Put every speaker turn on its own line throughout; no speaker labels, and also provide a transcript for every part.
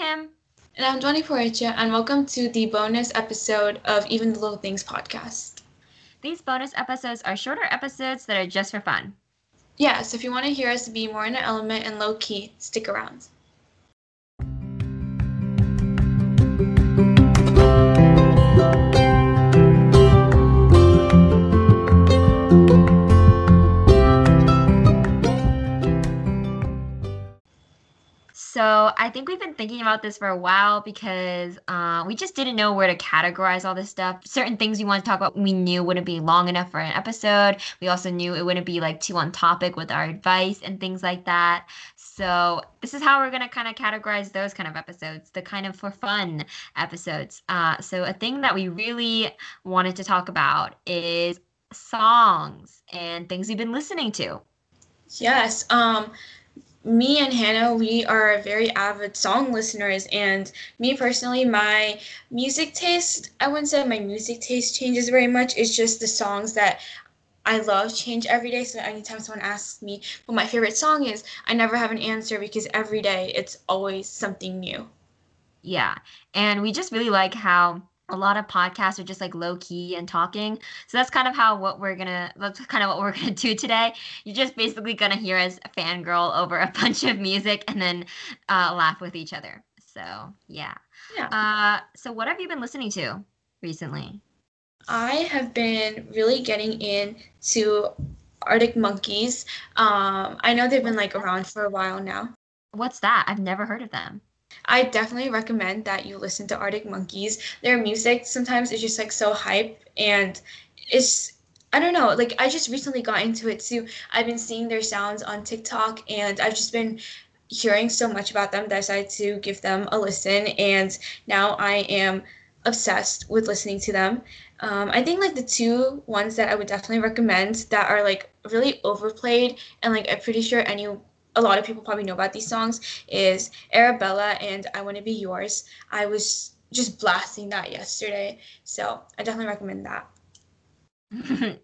Kim.
And I'm Johnny Porecha, and welcome to the bonus episode of Even the Little Things podcast.
These bonus episodes are shorter episodes that are just for fun.
Yeah, so if you want to hear us be more in an element and low key, stick around.
So I think we've been thinking about this for a while because uh, we just didn't know where to categorize all this stuff. Certain things we want to talk about, we knew wouldn't be long enough for an episode. We also knew it wouldn't be like too on topic with our advice and things like that. So this is how we're gonna kind of categorize those kind of episodes, the kind of for fun episodes. Uh, so a thing that we really wanted to talk about is songs and things we've been listening to.
Yes. Um, me and Hannah, we are very avid song listeners, and me personally, my music taste, I wouldn't say my music taste changes very much. It's just the songs that I love change every day. So anytime someone asks me what my favorite song is, I never have an answer because every day it's always something new.
Yeah. And we just really like how a lot of podcasts are just like low key and talking. So that's kind of how what we're gonna that's kind of what we're gonna do today. You're just basically gonna hear us fangirl over a bunch of music and then uh, laugh with each other. So yeah.
Yeah.
Uh, so what have you been listening to recently?
I have been really getting into Arctic Monkeys. Um, I know they've been like around for a while now.
What's that? I've never heard of them.
I definitely recommend that you listen to Arctic Monkeys. Their music sometimes is just like so hype and it's I don't know, like I just recently got into it too. I've been seeing their sounds on TikTok and I've just been hearing so much about them that I decided to give them a listen and now I am obsessed with listening to them. Um, I think like the two ones that I would definitely recommend that are like really overplayed and like I'm pretty sure any a lot of people probably know about these songs is Arabella and I Want to Be Yours. I was just blasting that yesterday. So I definitely recommend that.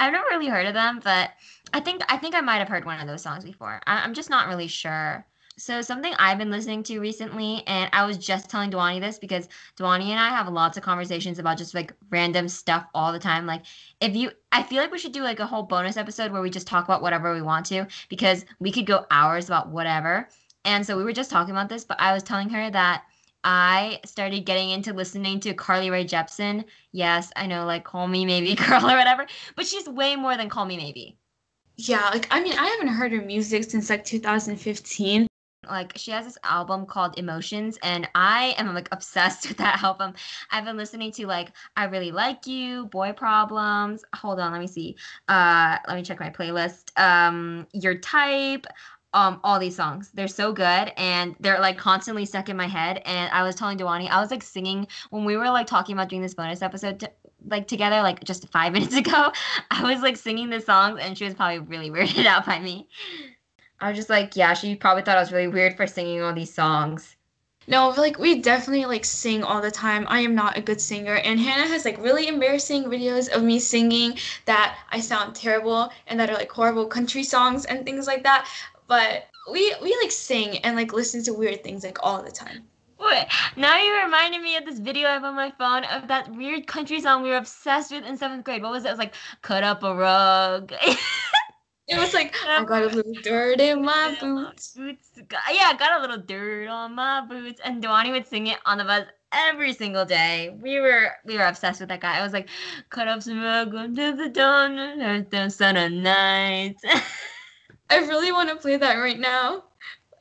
I've never really heard of them, but I think I think I might have heard one of those songs before. I, am just not really sure. So something I've been listening to recently, and I was just telling Dwani this because Dwani and I have lots of conversations about just like random stuff all the time. Like if you, I feel like we should do like a whole bonus episode where we just talk about whatever we want to because we could go hours about whatever. And so we were just talking about this, but I was telling her that I started getting into listening to Carly Rae Jepsen. Yes, I know, like Call Me Maybe Girl or whatever, but she's way more than Call Me Maybe.
Yeah, like I mean, I haven't heard her music since like 2015
like she has this album called Emotions and I am like obsessed with that album. I've been listening to like I Really Like You, Boy Problems. Hold on, let me see. Uh let me check my playlist. Um Your Type, um all these songs. They're so good and they're like constantly stuck in my head and I was telling Dewani I was like singing when we were like talking about doing this bonus episode to, like together like just 5 minutes ago. I was like singing the songs and she was probably really weirded out by me. I was just like, yeah, she probably thought I was really weird for singing all these songs.
No, like we definitely like sing all the time. I am not a good singer, and Hannah has like really embarrassing videos of me singing that I sound terrible and that are like horrible country songs and things like that. But we we like sing and like listen to weird things like all the time.
What? now you reminded me of this video I have on my phone of that weird country song we were obsessed with in seventh grade. What was it? It was like "Cut Up a Rug."
It was like I got a little dirt in my boots.
boots. Yeah, I got a little dirt on my boots. And Dewani would sing it on the bus every single day. We were we were obsessed with that guy. I was like, cut up some rug under the dawn, and the sun of night.
I really want to play that right now.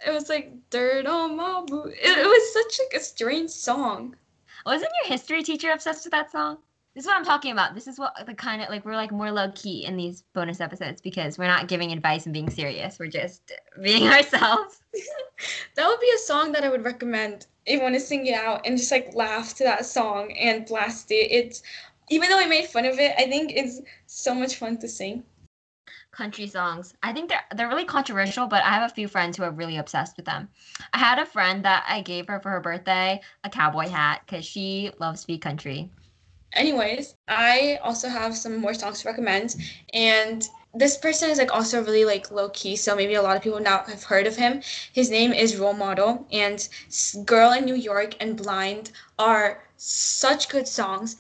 It was like dirt on my boot. It, it was such like a strange song.
Wasn't your history teacher obsessed with that song? This is what I'm talking about. This is what the kind of like we're like more low key in these bonus episodes because we're not giving advice and being serious. We're just being ourselves.
that would be a song that I would recommend if you want to sing it out and just like laugh to that song and blast it. It's even though I made fun of it, I think it's so much fun to sing.
Country songs. I think they're they're really controversial, but I have a few friends who are really obsessed with them. I had a friend that I gave her for her birthday a cowboy hat because she loves to be country
anyways, I also have some more songs to recommend, and this person is like also really like low key, so maybe a lot of people now have heard of him. His name is Role Model, and Girl in New York and Blind are such good songs.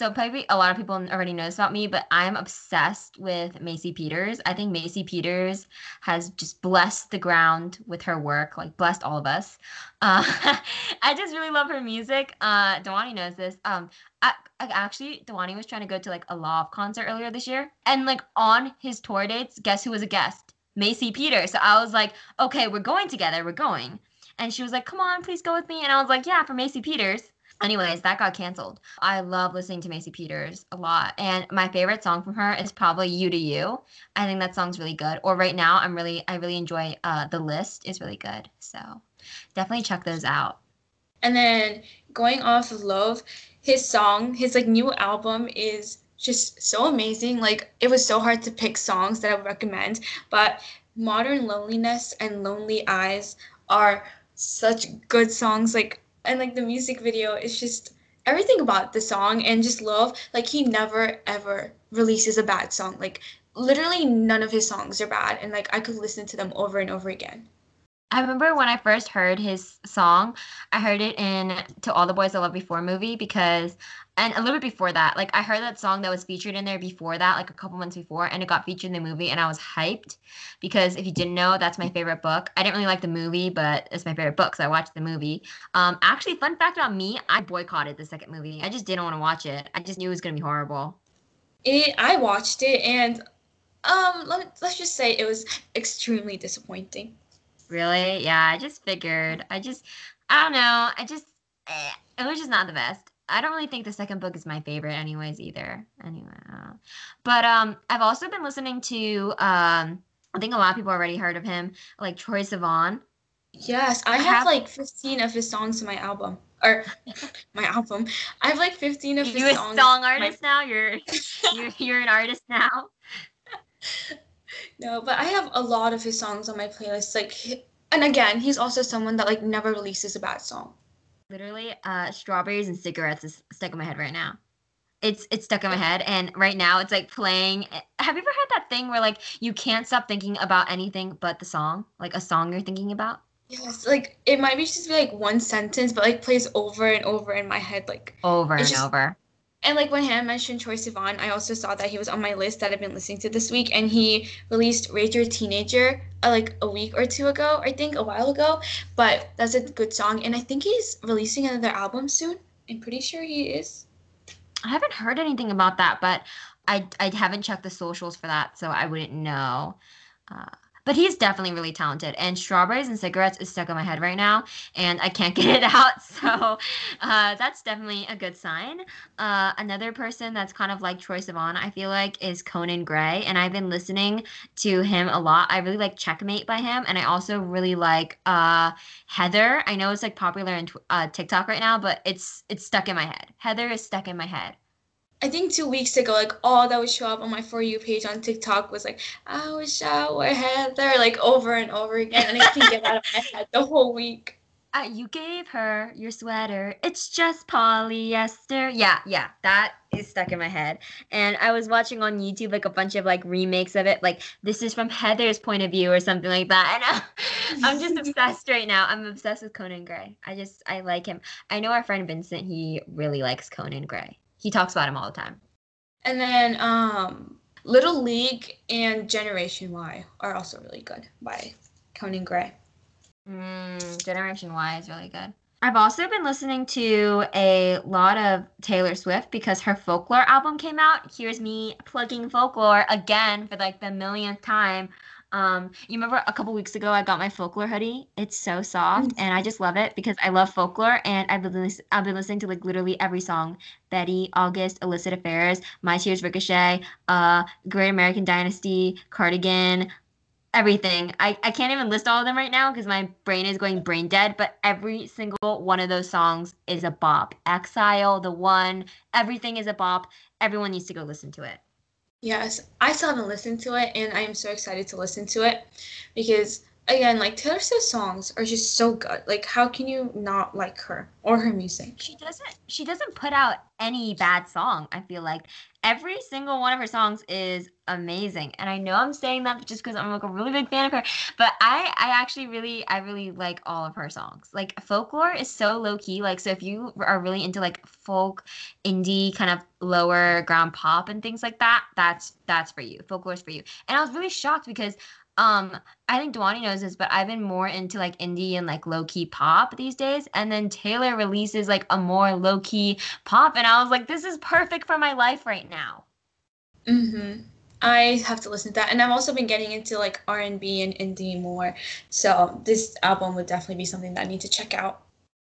So probably a lot of people already know this about me, but I'm obsessed with Maisie Peters. I think Maisie Peters has just blessed the ground with her work, like blessed all of us. Uh, I just really love her music. Uh, Dewani knows this. Um, I, I actually Dewani was trying to go to like a Lauv concert earlier this year, and like on his tour dates, guess who was a guest? Maisie Peters. So I was like, okay, we're going together. We're going. And she was like, come on, please go with me. And I was like, yeah, for Maisie Peters. Anyways, that got canceled. I love listening to Maisie Peters a lot. And my favorite song from her is probably You to You. I think that song's really good. Or right now, I'm really, I really enjoy uh, The List is really good. So definitely check those out.
And then going off of Lauv, his song, his like new album is just so amazing. Like it was so hard to pick songs that I would recommend, but Modern Loneliness and Lonely Eyes are such good songs. Like and like the music video is just everything about the song and just love. Like he never ever releases a bad song. Like literally none of his songs are bad and like i could listen to them over and over again
I remember when I first heard his song, I heard it in To All the Boys I Loved Before movie because and a little bit before that, like I heard that song that was featured in there before that, like a couple months before, and it got featured in the movie, and I was hyped because if you didn't know, that's my favorite book. I didn't really like the movie, but it's my favorite book, so I watched the movie. Um, actually, fun fact about me, I boycotted the second movie. I just didn't want to watch it. I just knew it was gonna be horrible.
It, I watched it, and um, let, let's just say it was extremely disappointing.
Really? Yeah, I just figured. I just, I don't know. I just, eh, it was just not the best. I don't really think the second book is my favorite, anyways, either. Anyway, but um, I've also been listening to um, I think a lot of people already heard of him, like Troye Sivan.
Yes, I, I have, have, like 15 of his songs in my album. Or my album. I have like 15 of his
you
songs.
You a song artist my... now? You're, you're you're an artist now.
no, but I have a lot of his songs on my playlist. Like, and again, he's also someone that like never releases a bad song.
Literally, uh, strawberries and cigarettes is stuck in my head right now. It's it's stuck in my head, and right now it's like playing. Eh, have you ever had that thing where like you can't stop thinking about anything but the song, like a song you're thinking about?
Yes, like it might be just be like one sentence, but like plays over and over in my head, like
over and just, over.
And like when Hannah mentioned Troye Sivan, I also saw that he was on my list that I've been listening to this week, and he released "Rager Teenager" uh, like a week or two ago, I think, a while ago. But that's a good song, and I think he's releasing another album soon. I'm pretty sure he is.
I haven't heard anything about that, but I I haven't checked the socials for that, so I wouldn't know. Uh, but he's definitely really talented. And strawberries and cigarettes is stuck in my head right now, and I can't get it out. So uh, that's definitely a good sign. Uh, another person that's kind of like Troye Sivan, I feel like, is Conan Gray, and I've been listening to him a lot. I really like Checkmate by him, and I also really like uh, Heather. I know it's like popular in uh, TikTok right now, but it's it's stuck in my head. Heather is stuck in my head.
I think two weeks ago, like all that would show up on my For You page on TikTok was like, I was shower Heather, like over and over again. And I couldn't get out of my head the whole week.
Uh, you gave her your sweater. It's just polyester. Yeah, yeah, that is stuck in my head. And I was watching on YouTube like a bunch of like remakes of it, like this is from Heather's point of view or something like that. And uh, I'm just obsessed right now. I'm obsessed with Conan Gray. I just I like him. I know our friend Vincent. He really likes Conan Gray he talks about him all the time.
And then um, Little League and Generation Why are also really good by Conan Gray.
Mm, Generation Why is really good. I've also been listening to a lot of Taylor Swift because her folklore album came out. Here's me plugging folklore again for like the millionth time. Um, you remember a couple weeks ago I got my folklore hoodie. It's so soft mm. and I just love it because I love folklore and I've been I've been listening to like literally every song. Betty, August, Illicit Affairs, My Tears Ricochet, uh, Great American Dynasty, Cardigan, everything. I, I can't even list all of them right now because my brain is going brain dead, but every single one of those songs is a bop. Exile, The One, everything is a bop. Everyone needs to go listen to it.
Yes, I still haven't listened to it, and I am so excited to listen to it because again, like Taylor Swift songs are just so good. Like, how can you not like her or her music?
She doesn't. She doesn't put out any bad song. I feel like every single one of her songs is amazing, and I know I'm saying that just because I'm like a really big fan of her. But I, I actually really, I really like all of her songs. Like folklore is so low key. Like, so if you are really into like folk, indie, kind of lower ground pop and things like that, that's that's for you. Folklore is for you. And I was really shocked because um, I think Dwani knows this, but I've been more into like indie and like low key pop these days. And then Taylor releases like a more low key pop, and I was like, this is perfect for my life right now.
Mm-hmm. I have to listen to that, and I've also been getting into like R and indie more. So this album would definitely be something that I need to check out.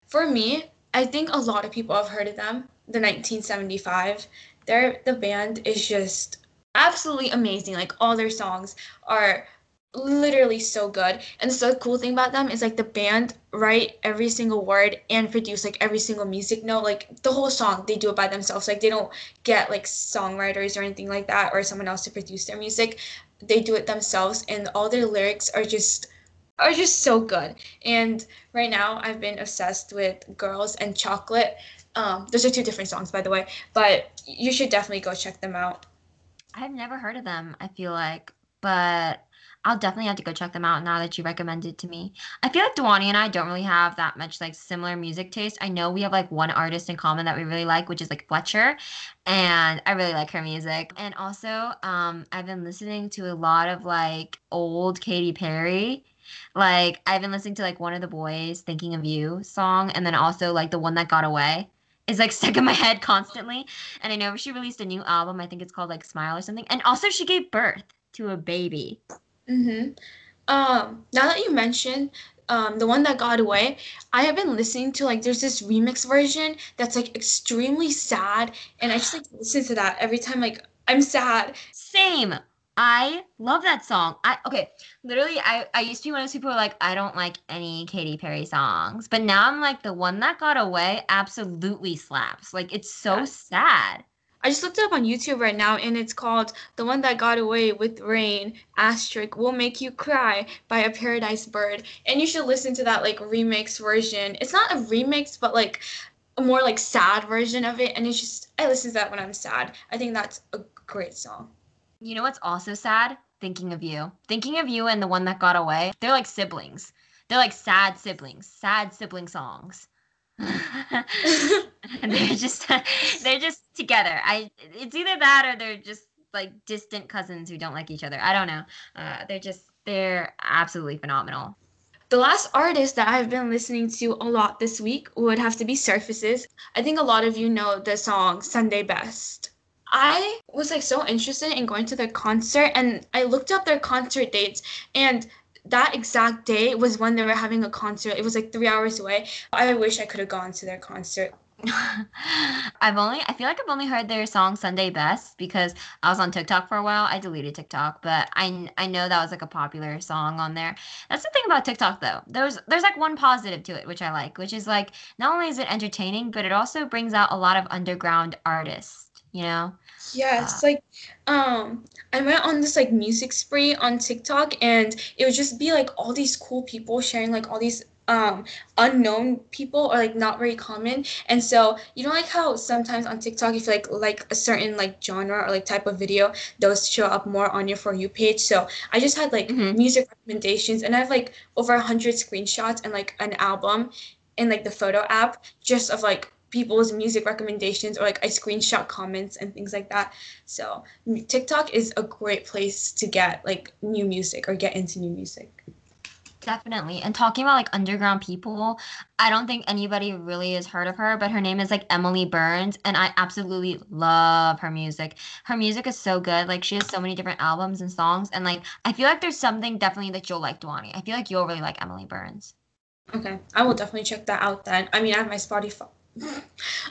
For me, I think a lot of people have heard of them. The 1975. Their the band is just absolutely amazing. Like all their songs are literally so good. And so the cool thing about them is like the band write every single word and produce like every single music note, like the whole song they do it by themselves. Like they don't get like songwriters or anything like that or someone else to produce their music. They do it themselves and all their lyrics are just are just so good. And right now I've been obsessed with Girls and Chocolate. Um, those are two different songs by the way, but you should definitely go check them out.
I've never heard of them, I feel like, but I'll definitely have to go check them out now that you recommended to me. I feel like Dwani and I don't really have that much like similar music taste. I know we have like one artist in common that we really like, which is like Fletcher, and I really like her music. And also, um, I've been listening to a lot of like old Katy Perry. Like I've been listening to like one of the boys thinking of you song, and then also like the one that got away is like stuck in my head constantly. And I know she released a new album. I think it's called like Smile or something. And also she gave birth to a baby.
Mm-hmm. Um, now that you mentioned um, the one that got away, I have been listening to like there's this remix version that's like extremely sad, and I just like listen to that every time like I'm sad.
Same. I love that song. I okay, literally I I used to be one of those people who are like I don't like any Katy Perry songs, but now I'm like the one that got away absolutely slaps. Like it's so yeah. sad.
I just looked it up on YouTube right now and it's called The One That Got Away with Rain, asterisk, Will Make You Cry by a Paradise Bird. And you should listen to that like remix version. It's not a remix, but like a more like sad version of it. And it's just, I listen to that when I'm sad. I think that's a great song.
You know what's also sad? Thinking of You. Thinking of You and The One That Got Away, they're like siblings. They're like sad siblings, sad sibling songs. they're just they're just together. I it's either that or they're just like distant cousins who don't like each other. I don't know. Uh, they're just they're absolutely phenomenal.
The last artist that I've been listening to a lot this week would have to be Surfaces. I think a lot of you know the song Sunday Best. I was like so interested in going to their concert and I looked up their concert dates and that exact day was when they were having a concert. It was like three hours away. I wish I could have gone to their concert.
I've only I feel like I've only heard their song Sunday Best because I was on TikTok for a while. I deleted TikTok, but I I know that was like a popular song on there. That's the thing about TikTok though. There's there's like one positive to it which I like, which is like not only is it entertaining, but it also brings out a lot of underground artists, you know?
Yeah, it's uh, like um I went on this like music spree on TikTok and it would just be like all these cool people sharing like all these um unknown people or like not very common and so you know like how sometimes on tiktok if you like like a certain like genre or like type of video those show up more on your for you page so i just had like mm-hmm. music recommendations and i have like over a hundred screenshots and like an album in like the photo app just of like people's music recommendations or like I screenshot comments and things like that. So TikTok is a great place to get like new music or get into new music.
Definitely. And talking about like underground people, I don't think anybody really has heard of her, but her name is like Emily Burns, and I absolutely love her music. Her music is so good. Like she has so many different albums and songs, and like I feel like there's something definitely that you'll like, Dwani. I feel like you'll really like Emily Burns.
Okay, I will definitely check that out then. I mean, I have my Spotify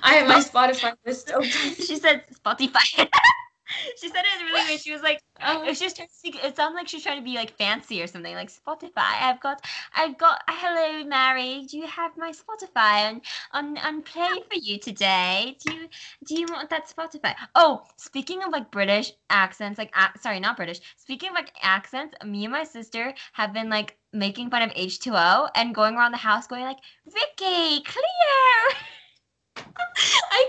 I have my Spotify list open.
she said Spotify. she said it was really weird. She was like,
Oh.
it just it sounded like she was trying to be like fancy or something. Like Spotify, I've got, I've got. Hello, Mary. Do you have my Spotify on on on play for you today? Do you do you want that Spotify? Oh, speaking of like British accents, like sorry, not British. Speaking of like accents, me and my sister have been like making fun of H two O and going around the house going like, Rikki, Cleo.
I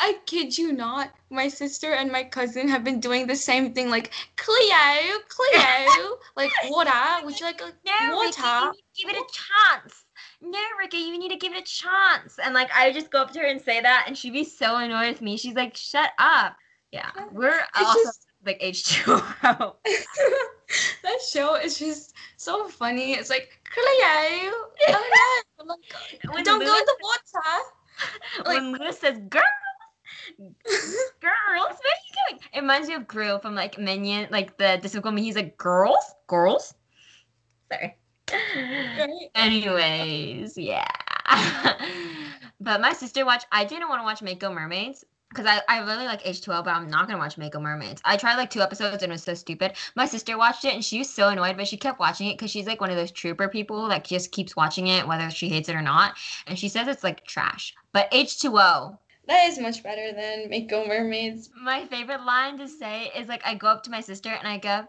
I kid you not. My sister and my cousin have been doing the same thing, like Cleo, Cleo, like water. Would you like a
No, Rikki,
water?
to give it a chance. No, Rikki, you need to give it a chance. And like, I would just go up to her and say that, and she'd be so annoyed with me. She's like, "Shut up." Yeah, we're
it's
also
just-
like H two O.
that show is just so funny. It's like Cleo, oh no, like, don't go in the water. like-
When Lewis says "girl," girls, where are you going? It reminds me of Gru from like Minion, like the Despicable Me. He's like, "Girls, girls." Sorry.
Right?
Anyways, yeah. but my sister watched. I didn't want to watch Mako Mermaids because I, I really like H2O, but I'm not gonna watch Mako Mermaids. I tried like two episodes and it was so stupid. My sister watched it and she was so annoyed, but she kept watching it because she's like one of those trooper people that just keeps watching it whether she hates it or not. And she says it's like trash. But H2O,
That is much better than Mako Mermaids.
my favorite line to say is like I go up to my sister and I go,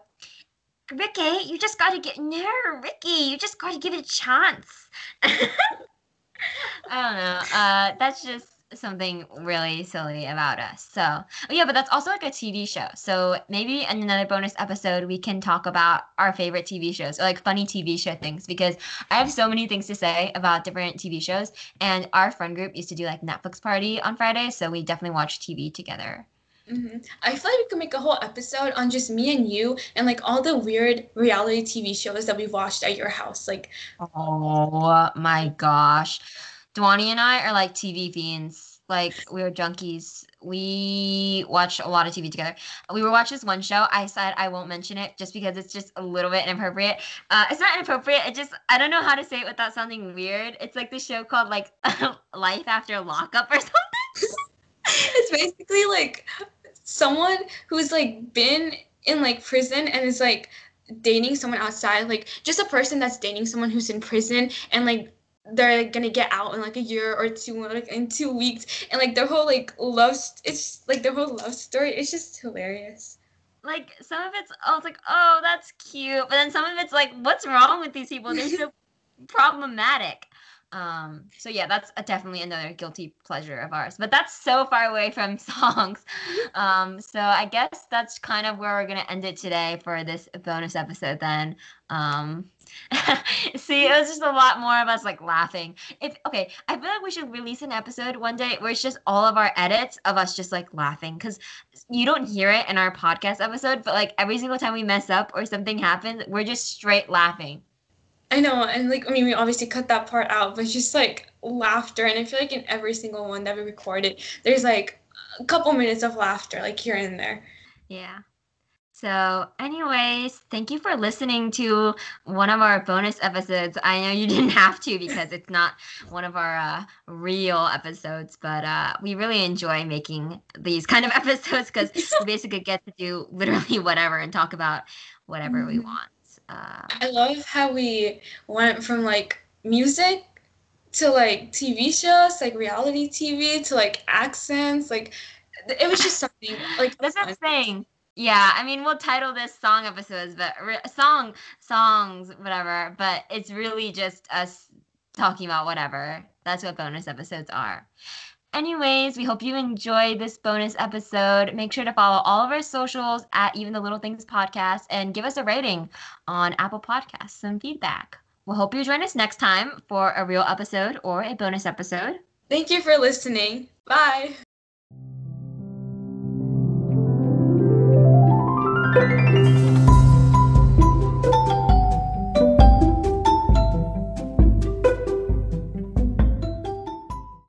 Rikki, you just gotta get no, Rikki, you just gotta give it a chance. I don't know. Uh, that's just something really silly about us. So oh, yeah, but that's also like a TV show. So maybe in another bonus episode we can talk about our favorite TV shows or like funny TV show things because I have so many things to say about different TV shows. And our friend group used to do like Netflix party on Fridays, so we definitely watch TV together.
hmm I feel like we could make a whole episode on just me and you and like all the weird reality TV shows that we've watched at your house. Like,
Oh my gosh. Dwani and I are like TV fiends. Like we're junkies. We watch a lot of TV together. We were watching this one show. I said I won't mention it just because it's just a little bit inappropriate. Uh, it's not inappropriate. It just I don't know how to say it without sounding weird. It's like the show called like Life After Lockup or something.
it's basically like someone who's like been in like prison and is like dating someone outside like just a person that's dating someone who's in prison and like they're like, gonna get out in like a year or two like in two weeks and like their whole like love it's like their whole love story it's just hilarious
Like some of it's oh it's like oh that's cute, but then some of it's like what's wrong with these people? They're so problematic. Um, so yeah, that's a, definitely another guilty pleasure of ours. But that's so far away from songs. Um, so I guess that's kind of where we're gonna end it today for this bonus episode. Then, um, see, it was just a lot more of us like laughing. If okay, I feel like we should release an episode one day where it's just all of our edits of us just like laughing because you don't hear it in our podcast episode, but like every single time we mess up or something happens, we're just straight laughing.
I know and like i mean we obviously cut that part out but just like laughter and i feel like in every single one that we recorded there's like a couple minutes of laughter like here and there
Yeah. So, anyways, thank you for listening to one of our bonus episodes. I know you didn't have to because it's not one of our uh, real episodes, but uh, we really enjoy making these kind of episodes because we basically get to do literally whatever and talk about whatever we
Mhm.
want. Uh,
I love how we went from like music to like TV shows, like reality TV to like accents. Like it was just something like
That's what. I'm saying. Yeah, I mean, we'll title this song episodes, but re- song songs, whatever. But it's really just us talking about whatever. That's what bonus episodes are. Anyways, we hope you enjoyed this bonus episode. Make sure to follow all of our socials at Even the Little Things Podcast and give us a rating on Apple Podcasts, some feedback. We'll hope you join us next time for a real episode or a bonus episode.
Thank you for listening. Bye.